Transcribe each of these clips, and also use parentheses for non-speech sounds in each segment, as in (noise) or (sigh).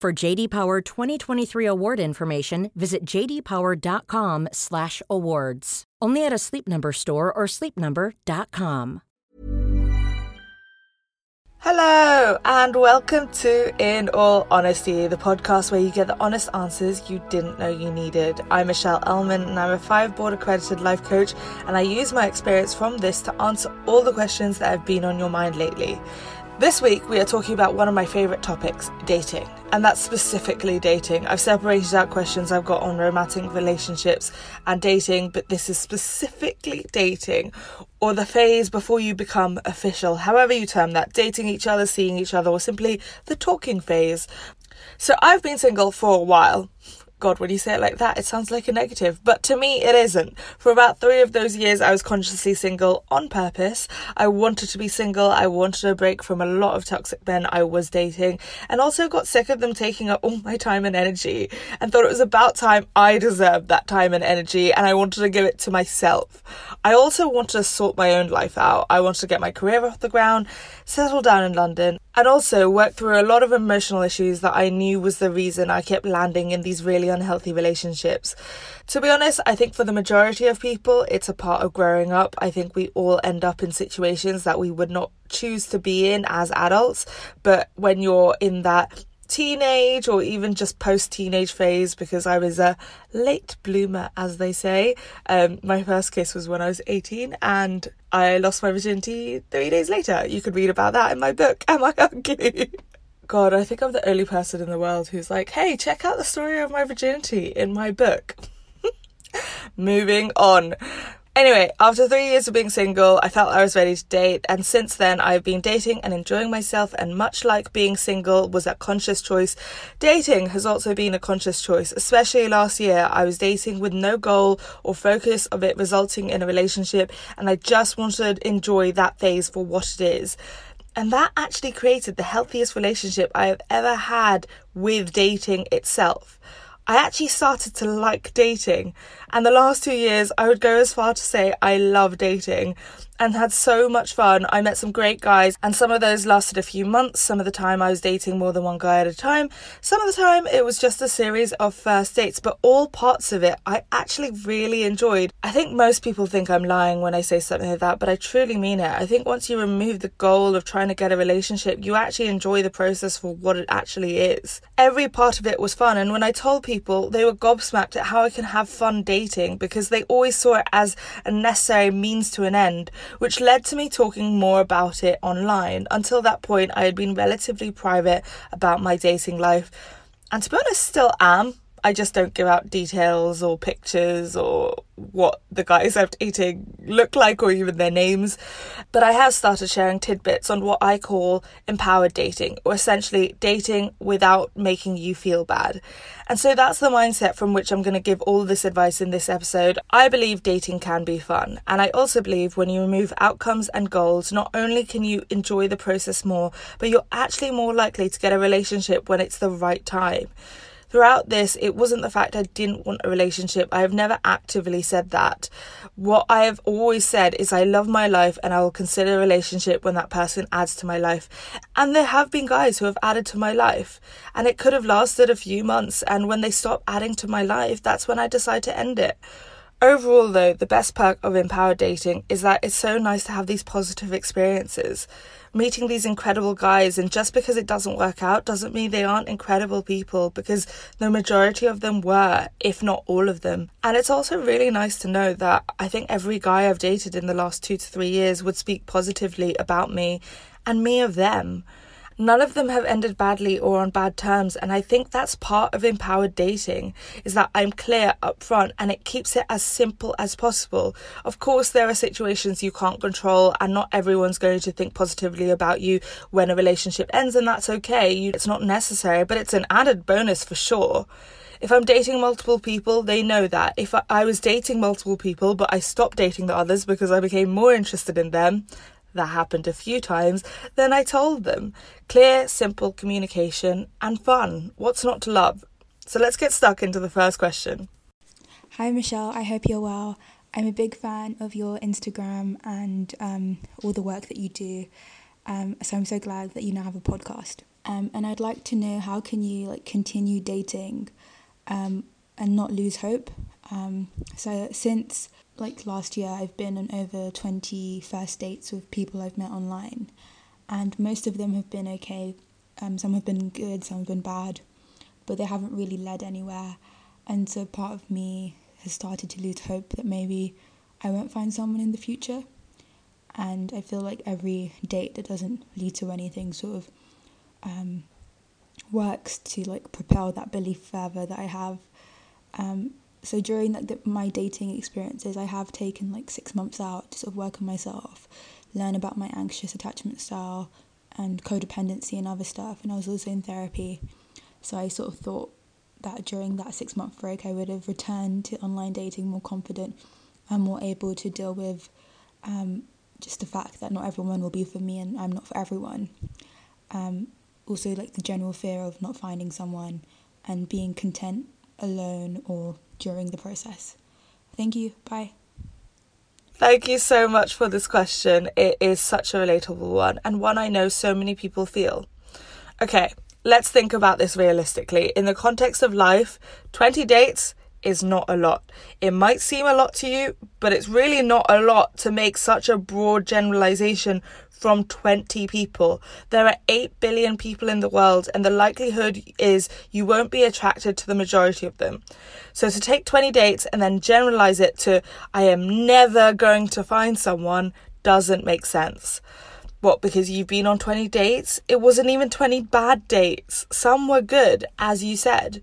For JD Power 2023 award information, visit jdpower.com/awards. Only at a Sleep Number store or sleepnumber.com. Hello, and welcome to In All Honesty, the podcast where you get the honest answers you didn't know you needed. I'm Michelle Elman, and I'm a five board accredited life coach, and I use my experience from this to answer all the questions that have been on your mind lately. This week, we are talking about one of my favourite topics dating, and that's specifically dating. I've separated out questions I've got on romantic relationships and dating, but this is specifically dating or the phase before you become official, however you term that dating each other, seeing each other, or simply the talking phase. So, I've been single for a while. God, when you say it like that, it sounds like a negative. But to me, it isn't. For about three of those years, I was consciously single on purpose. I wanted to be single. I wanted a break from a lot of toxic men I was dating and also got sick of them taking up all my time and energy and thought it was about time I deserved that time and energy and I wanted to give it to myself. I also wanted to sort my own life out. I wanted to get my career off the ground, settle down in London, and also work through a lot of emotional issues that I knew was the reason I kept landing in these really unhealthy relationships. To be honest, I think for the majority of people, it's a part of growing up. I think we all end up in situations that we would not choose to be in as adults, but when you're in that teenage or even just post teenage phase because I was a late bloomer, as they say. Um, my first kiss was when I was 18 and I lost my virginity three days later. You could read about that in my book, Am I Ugly? (laughs) God, I think I'm the only person in the world who's like, hey, check out the story of my virginity in my book. (laughs) Moving on. Anyway, after three years of being single, I felt I was ready to date, and since then I've been dating and enjoying myself, and much like being single was a conscious choice, dating has also been a conscious choice. Especially last year, I was dating with no goal or focus of it resulting in a relationship, and I just wanted to enjoy that phase for what it is. And that actually created the healthiest relationship I have ever had with dating itself. I actually started to like dating. And the last two years, I would go as far to say I love dating and had so much fun. I met some great guys, and some of those lasted a few months. Some of the time, I was dating more than one guy at a time. Some of the time, it was just a series of first dates, but all parts of it I actually really enjoyed. I think most people think I'm lying when I say something like that, but I truly mean it. I think once you remove the goal of trying to get a relationship, you actually enjoy the process for what it actually is. Every part of it was fun, and when I told people, they were gobsmacked at how I can have fun dating because they always saw it as a necessary means to an end which led to me talking more about it online. Until that point, I had been relatively private about my dating life, and to be honest, still am. I just don't give out details or pictures or what the guys (laughs) I'm dating look like or even their names. But I have started sharing tidbits on what I call empowered dating, or essentially dating without making you feel bad. And so that's the mindset from which I'm going to give all this advice in this episode. I believe dating can be fun. And I also believe when you remove outcomes and goals, not only can you enjoy the process more, but you're actually more likely to get a relationship when it's the right time throughout this, it wasn't the fact I didn't want a relationship. I have never actively said that. What I have always said is I love my life and I will consider a relationship when that person adds to my life. And there have been guys who have added to my life, and it could have lasted a few months. And when they stop adding to my life, that's when I decide to end it. Overall, though, the best perk of empowered dating is that it's so nice to have these positive experiences. Meeting these incredible guys, and just because it doesn't work out doesn't mean they aren't incredible people, because the majority of them were, if not all of them. And it's also really nice to know that I think every guy I've dated in the last two to three years would speak positively about me and me of them. None of them have ended badly or on bad terms, and I think that's part of empowered dating is that I'm clear up front and it keeps it as simple as possible. Of course, there are situations you can't control, and not everyone's going to think positively about you when a relationship ends, and that's okay. It's not necessary, but it's an added bonus for sure. If I'm dating multiple people, they know that. If I was dating multiple people, but I stopped dating the others because I became more interested in them, that happened a few times, then I told them. Clear, simple communication and fun. What's not to love? So let's get stuck into the first question. Hi, Michelle. I hope you're well. I'm a big fan of your Instagram and um, all the work that you do. Um, so I'm so glad that you now have a podcast. Um, and I'd like to know how can you like continue dating um, and not lose hope. Um, so since like last year, I've been on over 20 first dates with people I've met online, and most of them have been okay. Um, some have been good, some have been bad, but they haven't really led anywhere. And so part of me has started to lose hope that maybe I won't find someone in the future. And I feel like every date that doesn't lead to anything sort of um, works to like propel that belief further that I have. Um, so during like the, my dating experiences i have taken like six months out to sort of work on myself learn about my anxious attachment style and codependency and other stuff and i was also in therapy. So i sort of thought that during that six month break i would have returned to online dating more confident and more able to deal with um, just the fact that not everyone will be for me and i'm not for everyone. Um, also like the general fear of not finding someone and being content alone or during the process. Thank you. Bye. Thank you so much for this question. It is such a relatable one and one I know so many people feel. Okay, let's think about this realistically. In the context of life, 20 dates is not a lot. It might seem a lot to you, but it's really not a lot to make such a broad generalization from 20 people. There are 8 billion people in the world, and the likelihood is you won't be attracted to the majority of them. So to take 20 dates and then generalize it to, I am never going to find someone, doesn't make sense. What, because you've been on 20 dates? It wasn't even 20 bad dates. Some were good, as you said.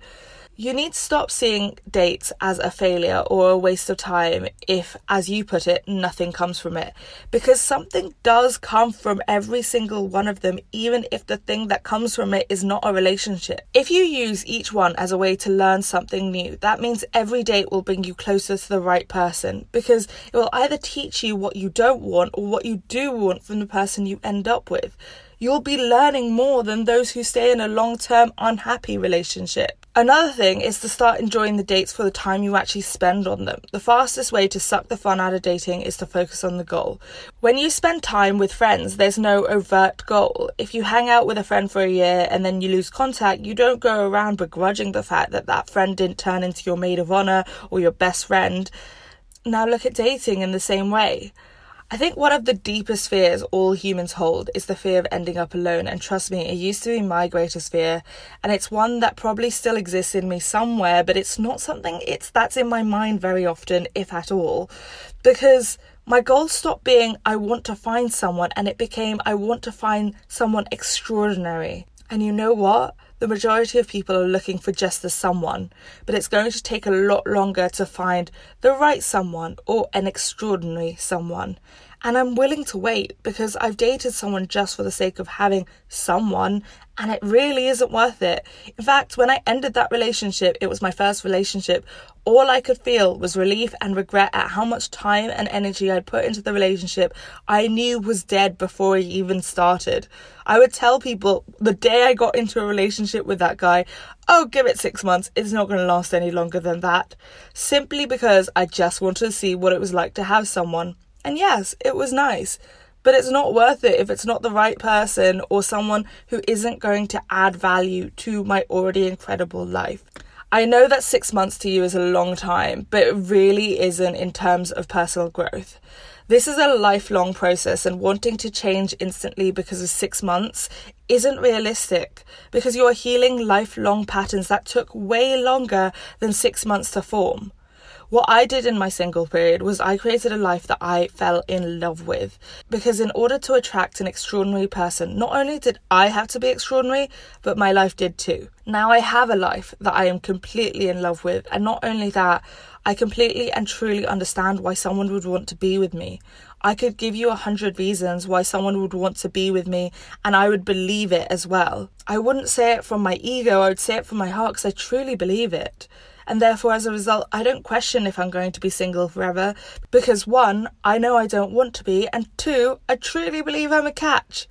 You need to stop seeing dates as a failure or a waste of time if, as you put it, nothing comes from it. Because something does come from every single one of them, even if the thing that comes from it is not a relationship. If you use each one as a way to learn something new, that means every date will bring you closer to the right person because it will either teach you what you don't want or what you do want from the person you end up with you'll be learning more than those who stay in a long term unhappy relationship. Another thing is to start enjoying the dates for the time you actually spend on them. The fastest way to suck the fun out of dating is to focus on the goal. When you spend time with friends, there's no overt goal. If you hang out with a friend for a year and then you lose contact, you don't go around begrudging the fact that that friend didn't turn into your maid of honor or your best friend. Now look at dating in the same way. I think one of the deepest fears all humans hold is the fear of ending up alone, and trust me, it used to be my greatest fear, and it's one that probably still exists in me somewhere, but it's not something it's that's in my mind very often, if at all, because my goal stopped being I want to find someone and it became I want to find someone extraordinary. And you know what? The majority of people are looking for just the someone, but it's going to take a lot longer to find the right someone or an extraordinary someone. And I'm willing to wait because I've dated someone just for the sake of having someone, and it really isn't worth it. In fact, when I ended that relationship, it was my first relationship, all I could feel was relief and regret at how much time and energy I'd put into the relationship I knew was dead before it even started. I would tell people the day I got into a relationship with that guy, oh, give it six months, it's not going to last any longer than that. Simply because I just wanted to see what it was like to have someone. And yes, it was nice. But it's not worth it if it's not the right person or someone who isn't going to add value to my already incredible life. I know that six months to you is a long time, but it really isn't in terms of personal growth. This is a lifelong process, and wanting to change instantly because of six months isn't realistic because you are healing lifelong patterns that took way longer than six months to form. What I did in my single period was I created a life that I fell in love with. Because in order to attract an extraordinary person, not only did I have to be extraordinary, but my life did too. Now I have a life that I am completely in love with, and not only that, I completely and truly understand why someone would want to be with me. I could give you a hundred reasons why someone would want to be with me, and I would believe it as well. I wouldn't say it from my ego, I would say it from my heart because I truly believe it and therefore as a result I don't question if I'm going to be single forever because one, I know I don't want to be, and two, I truly believe I'm a catch.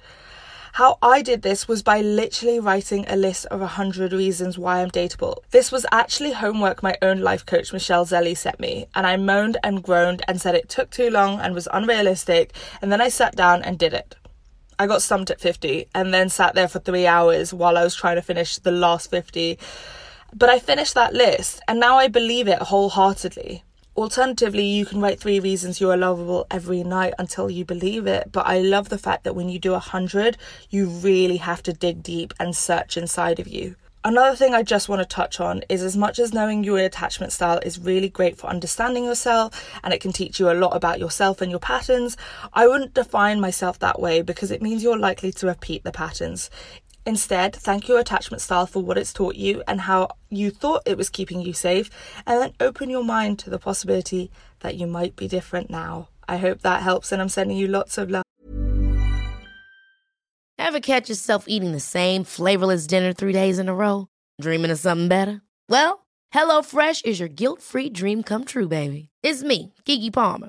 How I did this was by literally writing a list of 100 reasons why I'm dateable. This was actually homework my own life coach Michelle Zelly set me, and I moaned and groaned and said it took too long and was unrealistic, and then I sat down and did it. I got stumped at 50 and then sat there for three hours while I was trying to finish the last 50 but I finished that list and now I believe it wholeheartedly. Alternatively, you can write three reasons you are lovable every night until you believe it. But I love the fact that when you do a hundred, you really have to dig deep and search inside of you. Another thing I just want to touch on is as much as knowing your attachment style is really great for understanding yourself and it can teach you a lot about yourself and your patterns, I wouldn't define myself that way because it means you're likely to repeat the patterns. Instead, thank your attachment style for what it's taught you and how you thought it was keeping you safe, and then open your mind to the possibility that you might be different now. I hope that helps, and I'm sending you lots of love. Ever catch yourself eating the same flavorless dinner three days in a row? Dreaming of something better? Well, HelloFresh is your guilt free dream come true, baby. It's me, Keke Palmer.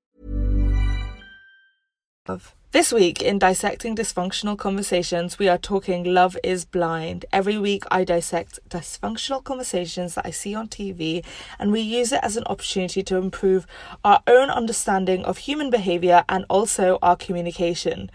This week in Dissecting Dysfunctional Conversations, we are talking Love is Blind. Every week, I dissect dysfunctional conversations that I see on TV, and we use it as an opportunity to improve our own understanding of human behavior and also our communication.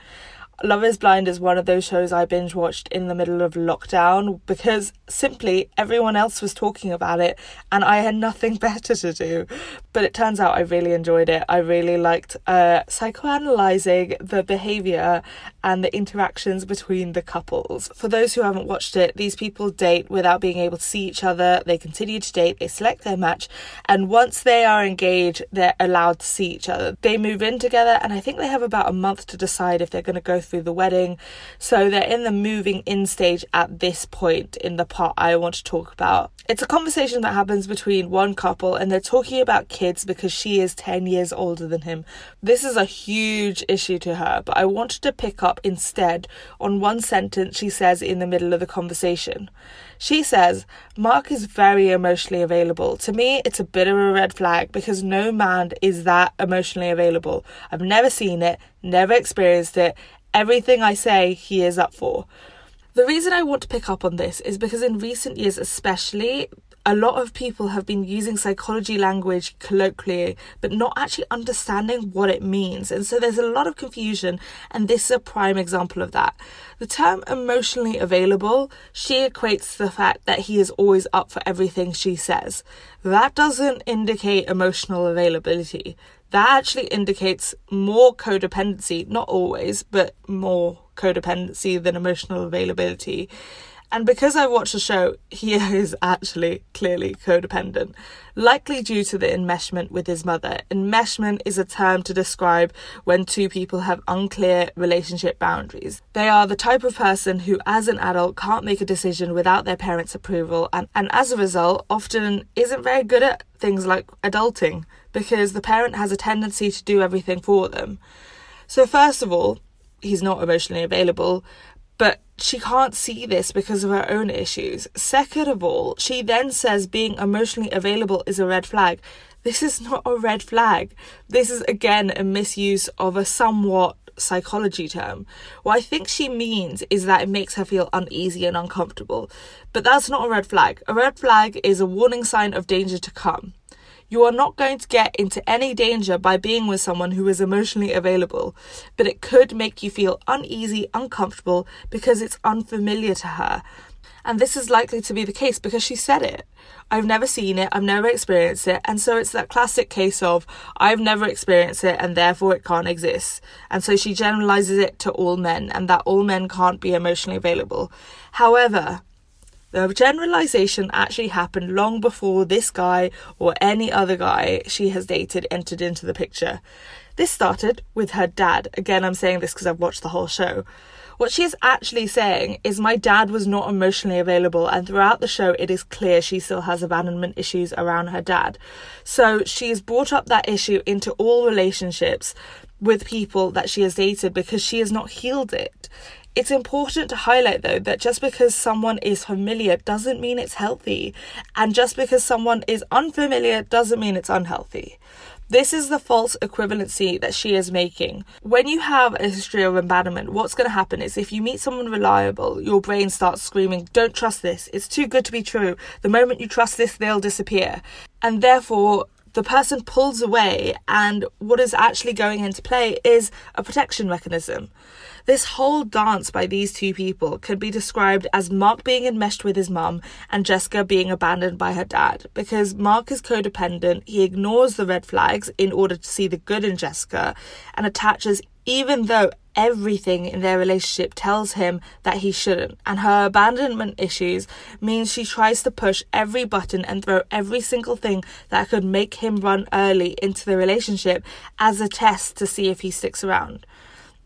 Love is Blind is one of those shows I binge watched in the middle of lockdown because simply everyone else was talking about it and I had nothing (laughs) better to do. But it turns out I really enjoyed it. I really liked uh, psychoanalyzing the behavior and the interactions between the couples. For those who haven't watched it, these people date without being able to see each other. They continue to date, they select their match, and once they are engaged, they're allowed to see each other. They move in together, and I think they have about a month to decide if they're going to go through the wedding. So they're in the moving in stage at this point in the part I want to talk about. It's a conversation that happens between one couple and they're talking about kids because she is 10 years older than him. This is a huge issue to her, but I wanted to pick up instead on one sentence she says in the middle of the conversation. She says, Mark is very emotionally available. To me, it's a bit of a red flag because no man is that emotionally available. I've never seen it, never experienced it, Everything I say, he is up for. The reason I want to pick up on this is because in recent years, especially, a lot of people have been using psychology language colloquially, but not actually understanding what it means. And so there's a lot of confusion, and this is a prime example of that. The term emotionally available, she equates to the fact that he is always up for everything she says. That doesn't indicate emotional availability. That actually indicates more codependency, not always, but more codependency than emotional availability. And because I watched the show, (laughs) he is actually clearly codependent, likely due to the enmeshment with his mother. Enmeshment is a term to describe when two people have unclear relationship boundaries. They are the type of person who, as an adult, can't make a decision without their parents' approval, and, and as a result, often isn't very good at things like adulting because the parent has a tendency to do everything for them. So, first of all, he's not emotionally available, but she can't see this because of her own issues. Second of all, she then says being emotionally available is a red flag. This is not a red flag. This is again a misuse of a somewhat psychology term. What I think she means is that it makes her feel uneasy and uncomfortable. But that's not a red flag. A red flag is a warning sign of danger to come. You are not going to get into any danger by being with someone who is emotionally available, but it could make you feel uneasy, uncomfortable because it's unfamiliar to her. And this is likely to be the case because she said it. I've never seen it, I've never experienced it, and so it's that classic case of I've never experienced it and therefore it can't exist. And so she generalizes it to all men and that all men can't be emotionally available. However, the generalization actually happened long before this guy or any other guy she has dated entered into the picture. This started with her dad. Again, I'm saying this because I've watched the whole show. What she is actually saying is, My dad was not emotionally available, and throughout the show, it is clear she still has abandonment issues around her dad. So she's brought up that issue into all relationships with people that she has dated because she has not healed it. It's important to highlight though that just because someone is familiar doesn't mean it's healthy, and just because someone is unfamiliar doesn't mean it's unhealthy. This is the false equivalency that she is making. When you have a history of abandonment, what's going to happen is if you meet someone reliable, your brain starts screaming, Don't trust this. It's too good to be true. The moment you trust this, they'll disappear. And therefore, the person pulls away, and what is actually going into play is a protection mechanism. This whole dance by these two people could be described as Mark being enmeshed with his mum and Jessica being abandoned by her dad. Because Mark is codependent, he ignores the red flags in order to see the good in Jessica and attaches even though everything in their relationship tells him that he shouldn't. And her abandonment issues means she tries to push every button and throw every single thing that could make him run early into the relationship as a test to see if he sticks around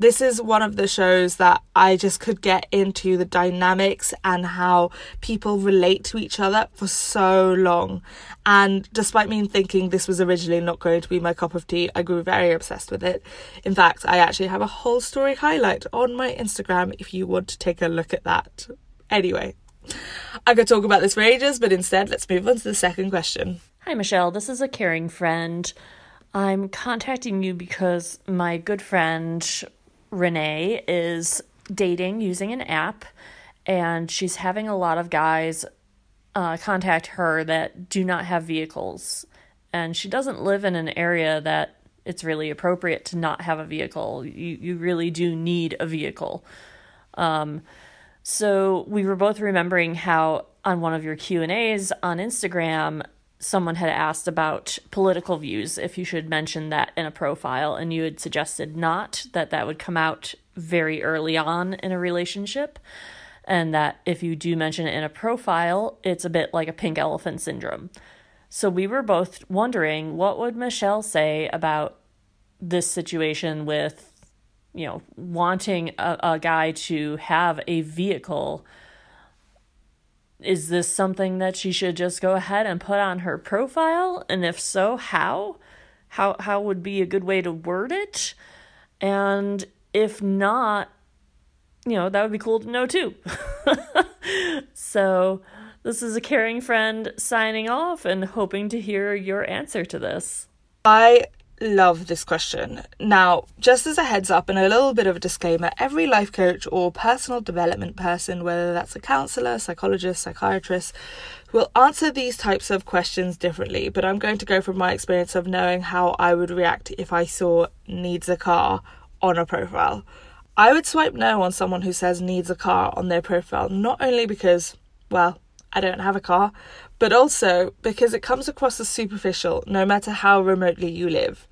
this is one of the shows that I just could get into the dynamics and how people relate to each other for so long. And despite me thinking this was originally not going to be my cup of tea, I grew very obsessed with it. In fact, I actually have a whole story highlight on my Instagram if you want to take a look at that. Anyway, I could talk about this for ages, but instead, let's move on to the second question. Hi, Michelle. This is a caring friend. I'm contacting you because my good friend Renee is dating using an app, and she's having a lot of guys uh, contact her that do not have vehicles. And she doesn't live in an area that it's really appropriate to not have a vehicle. You, you really do need a vehicle. Um, so we were both remembering how on one of your Q&As on Instagram, someone had asked about political views, if you should mention that in a profile, and you had suggested not, that that would come out very early on in a relationship, and that if you do mention it in a profile, it's a bit like a pink elephant syndrome. So we were both wondering what would Michelle say about this situation with, you know, wanting a, a guy to have a vehicle is this something that she should just go ahead and put on her profile? And if so, how? How how would be a good way to word it? And if not, you know, that would be cool to know too. (laughs) so, this is a caring friend signing off and hoping to hear your answer to this. I love this question. Now, just as a heads up and a little bit of a disclaimer, every life coach or personal development person, whether that's a counselor, psychologist, psychiatrist, will answer these types of questions differently. But I'm going to go from my experience of knowing how I would react if I saw needs a car on a profile. I would swipe no on someone who says needs a car on their profile, not only because, well, I don't have a car, but also because it comes across as superficial no matter how remotely you live.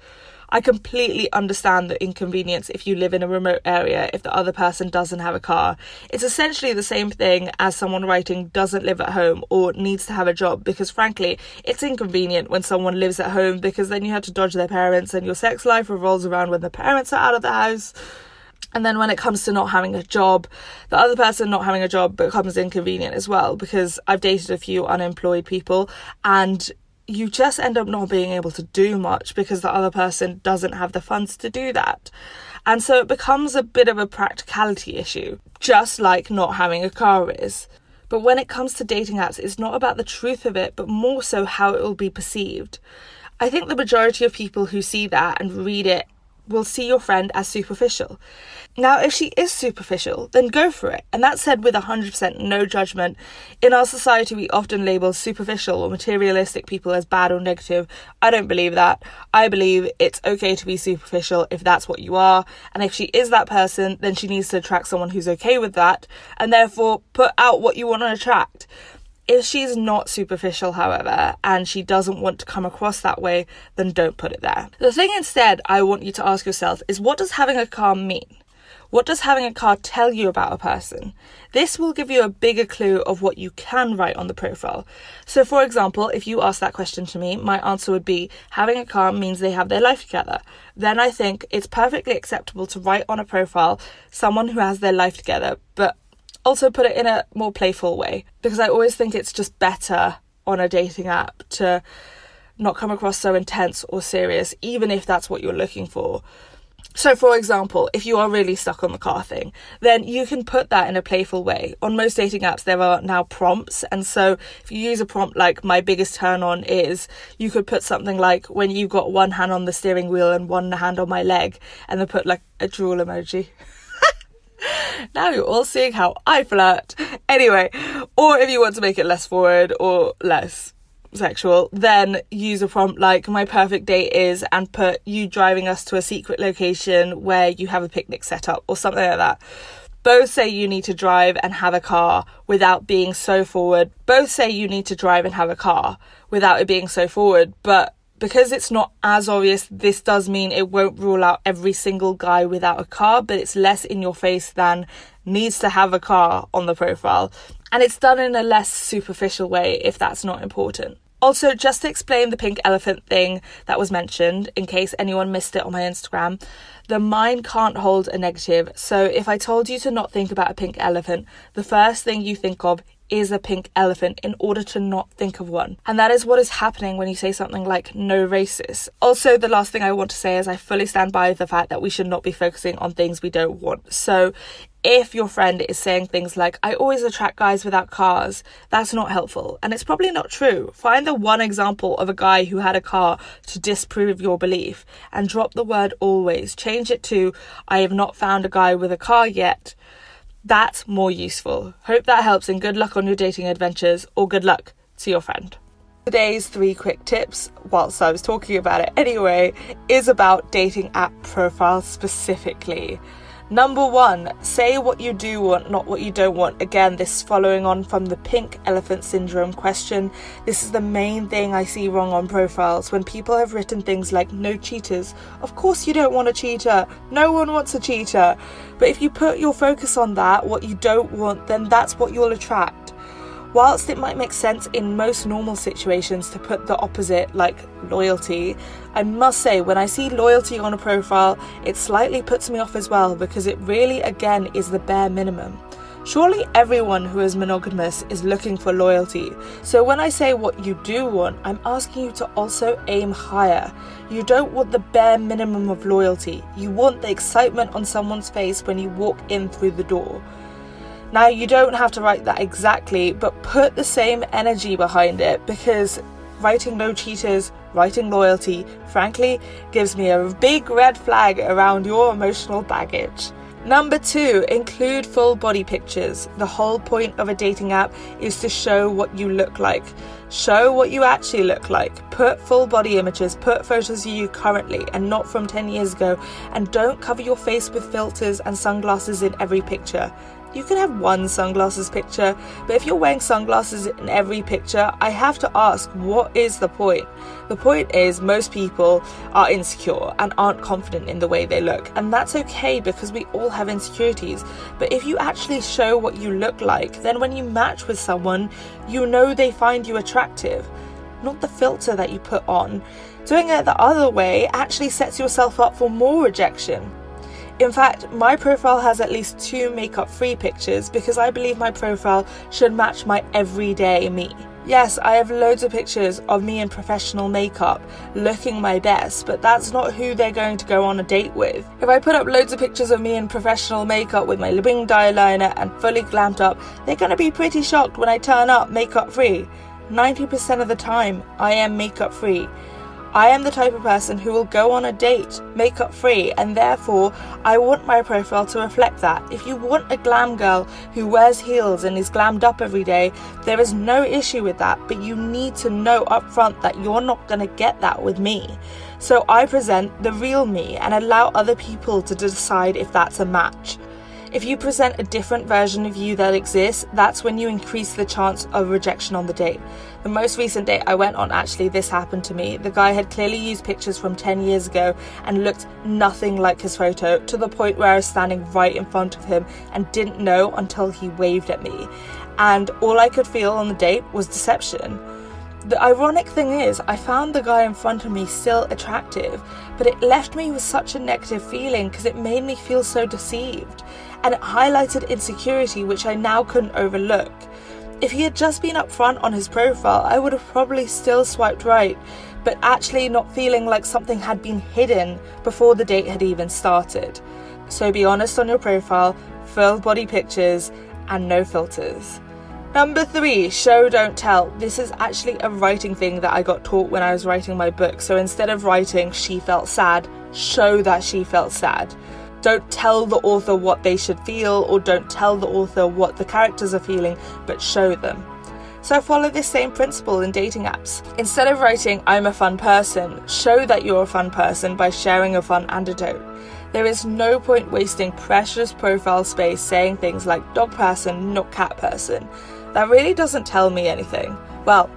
I completely understand the inconvenience if you live in a remote area if the other person doesn't have a car. It's essentially the same thing as someone writing doesn't live at home or needs to have a job because, frankly, it's inconvenient when someone lives at home because then you have to dodge their parents and your sex life revolves around when the parents are out of the house. And then when it comes to not having a job, the other person not having a job becomes inconvenient as well because I've dated a few unemployed people and you just end up not being able to do much because the other person doesn't have the funds to do that. And so it becomes a bit of a practicality issue, just like not having a car is. But when it comes to dating apps, it's not about the truth of it, but more so how it will be perceived. I think the majority of people who see that and read it will see your friend as superficial. Now, if she is superficial, then go for it. And that said with 100% no judgment. In our society, we often label superficial or materialistic people as bad or negative. I don't believe that. I believe it's okay to be superficial if that's what you are. And if she is that person, then she needs to attract someone who's okay with that. And therefore, put out what you want to attract. If she's not superficial, however, and she doesn't want to come across that way, then don't put it there. The thing instead I want you to ask yourself is what does having a car mean? What does having a car tell you about a person? This will give you a bigger clue of what you can write on the profile. So, for example, if you ask that question to me, my answer would be having a car means they have their life together. Then I think it's perfectly acceptable to write on a profile someone who has their life together, but also put it in a more playful way because I always think it's just better on a dating app to not come across so intense or serious, even if that's what you're looking for. So, for example, if you are really stuck on the car thing, then you can put that in a playful way. On most dating apps, there are now prompts. And so, if you use a prompt like, my biggest turn on is, you could put something like, when you've got one hand on the steering wheel and one hand on my leg, and then put like a drool emoji. (laughs) (laughs) now you're all seeing how I flirt. Anyway, or if you want to make it less forward or less sexual, then use a prompt like my perfect date is and put you driving us to a secret location where you have a picnic set up or something like that. Both say you need to drive and have a car without being so forward. Both say you need to drive and have a car without it being so forward, but because it's not as obvious, this does mean it won't rule out every single guy without a car, but it's less in your face than needs to have a car on the profile. And it's done in a less superficial way if that's not important. Also, just to explain the pink elephant thing that was mentioned, in case anyone missed it on my Instagram, the mind can't hold a negative. So, if I told you to not think about a pink elephant, the first thing you think of is a pink elephant in order to not think of one. And that is what is happening when you say something like no racist. Also, the last thing I want to say is I fully stand by the fact that we should not be focusing on things we don't want. So, if your friend is saying things like, I always attract guys without cars, that's not helpful. And it's probably not true. Find the one example of a guy who had a car to disprove your belief and drop the word always. Change it to, I have not found a guy with a car yet. That's more useful. Hope that helps and good luck on your dating adventures or good luck to your friend. Today's three quick tips, whilst I was talking about it anyway, is about dating app profiles specifically. Number one, say what you do want, not what you don't want. Again, this following on from the pink elephant syndrome question. This is the main thing I see wrong on profiles when people have written things like no cheaters. Of course, you don't want a cheater. No one wants a cheater. But if you put your focus on that, what you don't want, then that's what you'll attract. Whilst it might make sense in most normal situations to put the opposite, like loyalty, I must say when I see loyalty on a profile, it slightly puts me off as well because it really, again, is the bare minimum. Surely everyone who is monogamous is looking for loyalty. So when I say what you do want, I'm asking you to also aim higher. You don't want the bare minimum of loyalty. You want the excitement on someone's face when you walk in through the door. Now, you don't have to write that exactly, but put the same energy behind it because writing no cheaters, writing loyalty, frankly, gives me a big red flag around your emotional baggage. Number two, include full body pictures. The whole point of a dating app is to show what you look like. Show what you actually look like. Put full body images, put photos of you currently and not from 10 years ago, and don't cover your face with filters and sunglasses in every picture. You can have one sunglasses picture, but if you're wearing sunglasses in every picture, I have to ask, what is the point? The point is, most people are insecure and aren't confident in the way they look, and that's okay because we all have insecurities. But if you actually show what you look like, then when you match with someone, you know they find you attractive, not the filter that you put on. Doing it the other way actually sets yourself up for more rejection. In fact, my profile has at least two makeup free pictures because I believe my profile should match my everyday me. Yes, I have loads of pictures of me in professional makeup looking my best, but that's not who they're going to go on a date with. If I put up loads of pictures of me in professional makeup with my winged eyeliner and fully glammed up, they're going to be pretty shocked when I turn up makeup free. 90% of the time, I am makeup free. I am the type of person who will go on a date makeup free, and therefore I want my profile to reflect that. If you want a glam girl who wears heels and is glammed up every day, there is no issue with that, but you need to know upfront that you're not going to get that with me. So I present the real me and allow other people to decide if that's a match. If you present a different version of you that exists, that's when you increase the chance of rejection on the date. The most recent date I went on, actually, this happened to me. The guy had clearly used pictures from 10 years ago and looked nothing like his photo to the point where I was standing right in front of him and didn't know until he waved at me. And all I could feel on the date was deception. The ironic thing is, I found the guy in front of me still attractive, but it left me with such a negative feeling because it made me feel so deceived and it highlighted insecurity which I now couldn't overlook. If he had just been upfront on his profile, I would have probably still swiped right, but actually not feeling like something had been hidden before the date had even started. So be honest on your profile, full body pictures, and no filters. Number three, show don't tell. This is actually a writing thing that I got taught when I was writing my book. So instead of writing, she felt sad, show that she felt sad. Don't tell the author what they should feel, or don't tell the author what the characters are feeling, but show them. So follow this same principle in dating apps. Instead of writing, I'm a fun person, show that you're a fun person by sharing a fun anecdote. There is no point wasting precious profile space saying things like dog person, not cat person. That really doesn't tell me anything. Well,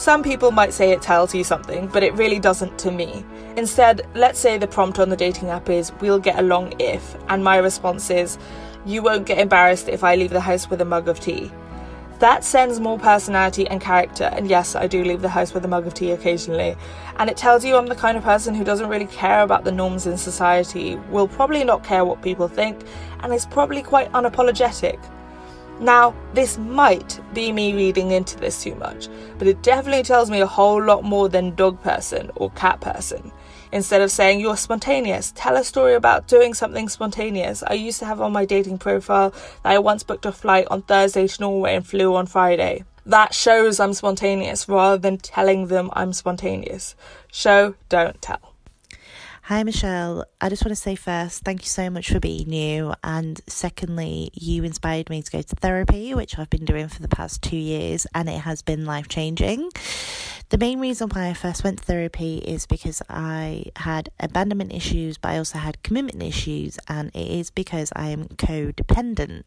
some people might say it tells you something, but it really doesn't to me. Instead, let's say the prompt on the dating app is, We'll get along if, and my response is, You won't get embarrassed if I leave the house with a mug of tea. That sends more personality and character, and yes, I do leave the house with a mug of tea occasionally. And it tells you I'm the kind of person who doesn't really care about the norms in society, will probably not care what people think, and is probably quite unapologetic. Now, this might be me reading into this too much, but it definitely tells me a whole lot more than dog person or cat person. Instead of saying you're spontaneous, tell a story about doing something spontaneous. I used to have on my dating profile that I once booked a flight on Thursday to Norway and flew on Friday. That shows I'm spontaneous rather than telling them I'm spontaneous. Show, don't tell. Hi, Michelle. I just want to say first, thank you so much for being you. And secondly, you inspired me to go to therapy, which I've been doing for the past two years, and it has been life changing. The main reason why I first went to therapy is because I had abandonment issues, but I also had commitment issues, and it is because I am codependent.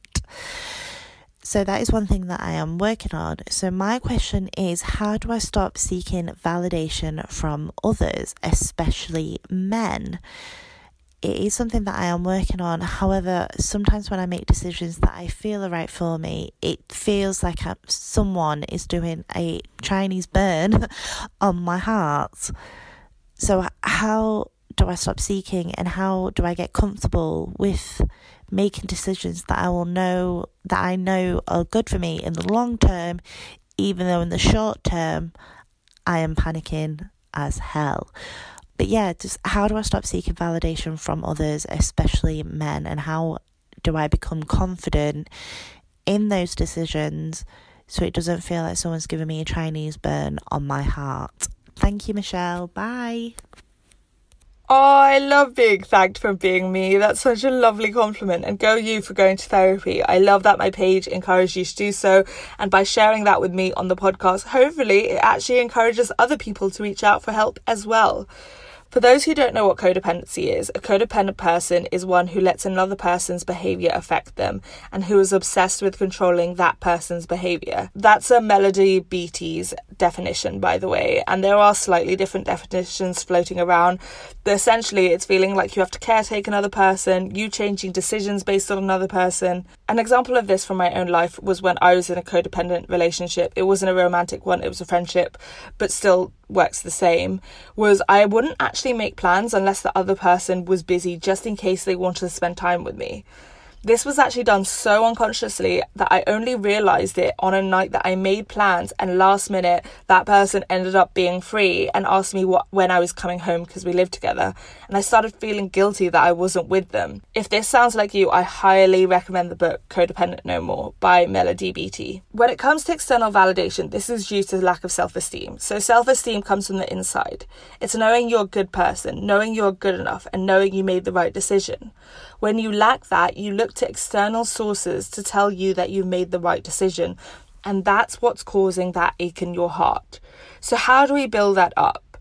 So that is one thing that I am working on. So my question is how do I stop seeking validation from others, especially men? It is something that I am working on. However, sometimes when I make decisions that I feel are right for me, it feels like someone is doing a Chinese burn (laughs) on my heart. So, how do I stop seeking and how do I get comfortable with making decisions that I will know that I know are good for me in the long term, even though in the short term I am panicking as hell. But yeah, just how do I stop seeking validation from others, especially men, and how do I become confident in those decisions so it doesn't feel like someone's giving me a Chinese burn on my heart. Thank you, Michelle. Bye. Oh, I love being thanked for being me. That's such a lovely compliment. And go you for going to therapy. I love that my page encouraged you to do so. And by sharing that with me on the podcast, hopefully it actually encourages other people to reach out for help as well. For those who don't know what codependency is, a codependent person is one who lets another person's behavior affect them and who is obsessed with controlling that person's behavior. That's a Melody Beattie's definition, by the way, and there are slightly different definitions floating around. But essentially, it's feeling like you have to caretake another person, you changing decisions based on another person. An example of this from my own life was when I was in a codependent relationship. It wasn't a romantic one, it was a friendship, but still works the same was I wouldn't actually make plans unless the other person was busy just in case they wanted to spend time with me. This was actually done so unconsciously that I only realized it on a night that I made plans and last minute that person ended up being free and asked me what when I was coming home because we lived together and I started feeling guilty that I wasn't with them. If this sounds like you, I highly recommend the book Codependent No More by Melody Beattie. When it comes to external validation, this is due to lack of self-esteem. So self-esteem comes from the inside. It's knowing you're a good person, knowing you're good enough and knowing you made the right decision. When you lack that, you look to external sources to tell you that you made the right decision. And that's what's causing that ache in your heart. So, how do we build that up?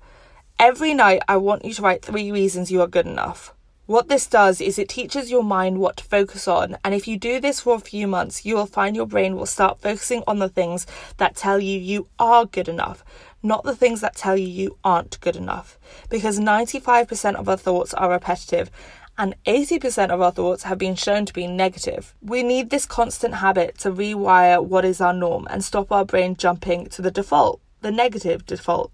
Every night, I want you to write three reasons you are good enough. What this does is it teaches your mind what to focus on, and if you do this for a few months, you will find your brain will start focusing on the things that tell you you are good enough, not the things that tell you you aren't good enough. Because 95% of our thoughts are repetitive, and 80% of our thoughts have been shown to be negative. We need this constant habit to rewire what is our norm and stop our brain jumping to the default, the negative default.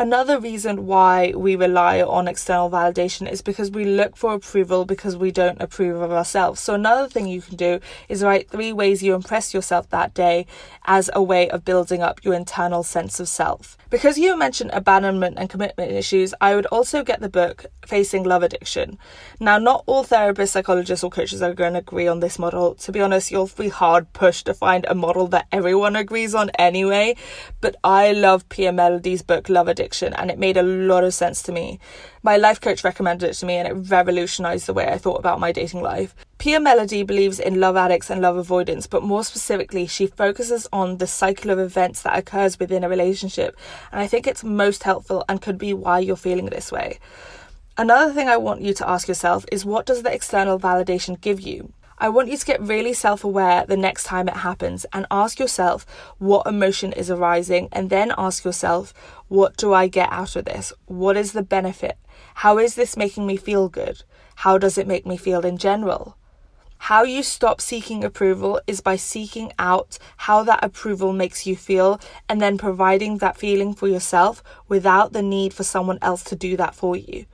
Another reason why we rely on external validation is because we look for approval because we don't approve of ourselves. So, another thing you can do is write three ways you impress yourself that day as a way of building up your internal sense of self. Because you mentioned abandonment and commitment issues, I would also get the book Facing Love Addiction. Now, not all therapists, psychologists, or coaches are going to agree on this model. To be honest, you'll be hard pushed to find a model that everyone agrees on anyway. But I love Pia Mellody's book Love Addiction, and it made a lot of sense to me. My life coach recommended it to me, and it revolutionized the way I thought about my dating life. Pia Mellody believes in love addicts and love avoidance, but more specifically, she focuses on the cycle of events that occurs within a relationship, and I think it's most helpful and could be why you're feeling this way. Another thing I want you to ask yourself is what does the external validation give you? I want you to get really self aware the next time it happens and ask yourself what emotion is arising, and then ask yourself, what do I get out of this? What is the benefit? How is this making me feel good? How does it make me feel in general? How you stop seeking approval is by seeking out how that approval makes you feel and then providing that feeling for yourself without the need for someone else to do that for you.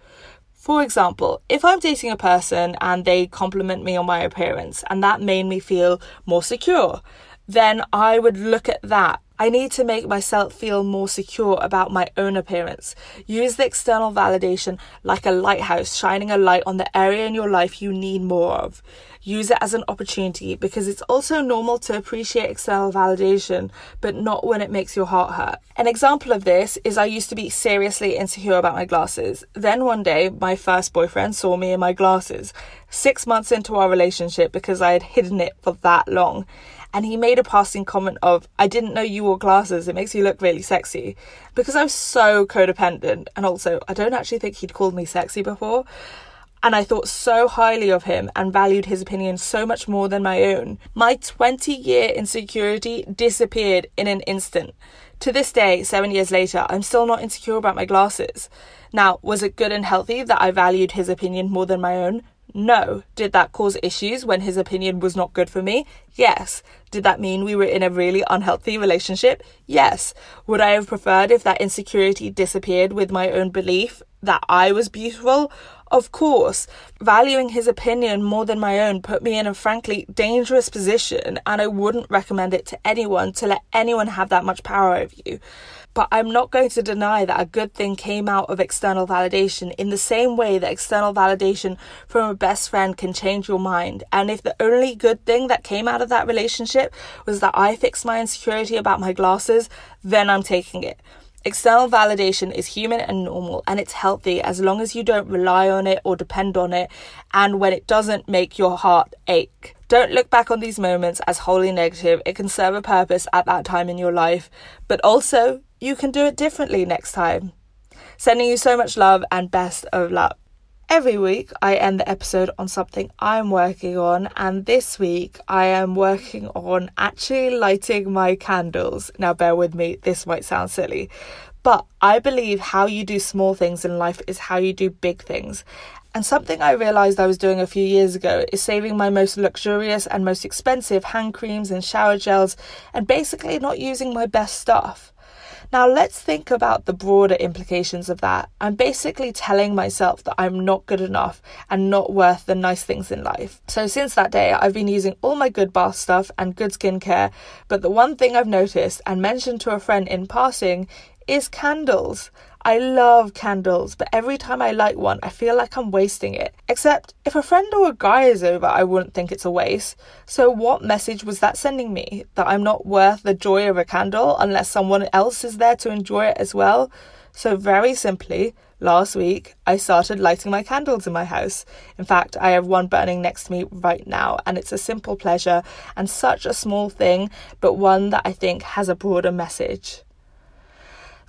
For example, if I'm dating a person and they compliment me on my appearance and that made me feel more secure, then I would look at that I need to make myself feel more secure about my own appearance. Use the external validation like a lighthouse shining a light on the area in your life you need more of. Use it as an opportunity because it's also normal to appreciate external validation, but not when it makes your heart hurt. An example of this is I used to be seriously insecure about my glasses. Then one day, my first boyfriend saw me in my glasses, six months into our relationship because I had hidden it for that long and he made a passing comment of, I didn't know you wore glasses, it makes you look really sexy. Because I was so codependent, and also I don't actually think he'd called me sexy before. And I thought so highly of him and valued his opinion so much more than my own. My 20 year insecurity disappeared in an instant. To this day, seven years later, I'm still not insecure about my glasses. Now, was it good and healthy that I valued his opinion more than my own? No. Did that cause issues when his opinion was not good for me? Yes. Did that mean we were in a really unhealthy relationship? Yes. Would I have preferred if that insecurity disappeared with my own belief that I was beautiful? Of course, valuing his opinion more than my own put me in a frankly dangerous position, and I wouldn't recommend it to anyone to let anyone have that much power over you. But I'm not going to deny that a good thing came out of external validation in the same way that external validation from a best friend can change your mind. And if the only good thing that came out of that relationship was that I fixed my insecurity about my glasses, then I'm taking it. External validation is human and normal, and it's healthy as long as you don't rely on it or depend on it, and when it doesn't make your heart ache. Don't look back on these moments as wholly negative. It can serve a purpose at that time in your life, but also you can do it differently next time. Sending you so much love and best of luck. Every week, I end the episode on something I'm working on, and this week I am working on actually lighting my candles. Now, bear with me, this might sound silly, but I believe how you do small things in life is how you do big things. And something I realised I was doing a few years ago is saving my most luxurious and most expensive hand creams and shower gels and basically not using my best stuff. Now, let's think about the broader implications of that. I'm basically telling myself that I'm not good enough and not worth the nice things in life. So, since that day, I've been using all my good bath stuff and good skincare. But the one thing I've noticed and mentioned to a friend in passing is candles. I love candles, but every time I light one, I feel like I'm wasting it. Except if a friend or a guy is over, I wouldn't think it's a waste. So, what message was that sending me? That I'm not worth the joy of a candle unless someone else is there to enjoy it as well? So, very simply, last week I started lighting my candles in my house. In fact, I have one burning next to me right now, and it's a simple pleasure and such a small thing, but one that I think has a broader message.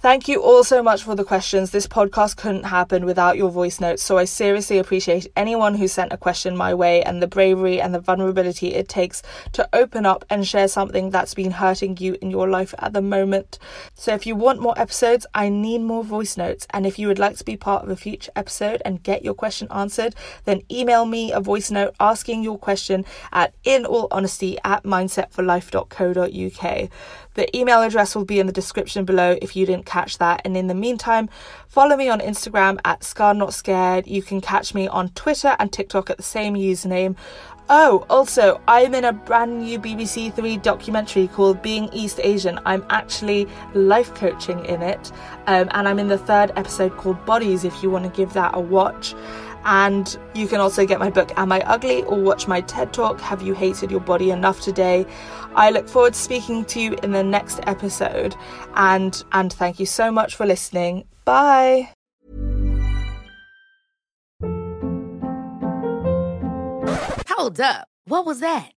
Thank you all so much for the questions. This podcast couldn't happen without your voice notes, so I seriously appreciate anyone who sent a question my way and the bravery and the vulnerability it takes to open up and share something that's been hurting you in your life at the moment. So if you want more episodes, I need more voice notes, and if you would like to be part of a future episode and get your question answered, then email me a voice note asking your question at inallhonesty at mindsetforlife.co.uk. The email address will be in the description below if you didn't catch that. And in the meantime, follow me on Instagram at Scarred Not Scared. You can catch me on Twitter and TikTok at the same username. Oh, also, I'm in a brand new BBC Three documentary called Being East Asian. I'm actually life coaching in it, um, and I'm in the third episode called Bodies if you want to give that a watch. And you can also get my book, Am I Ugly? or watch my TED Talk, Have You Hated Your Body Enough Today? I look forward to speaking to you in the next episode. And and thank you so much for listening. Bye. Hold up. What was that?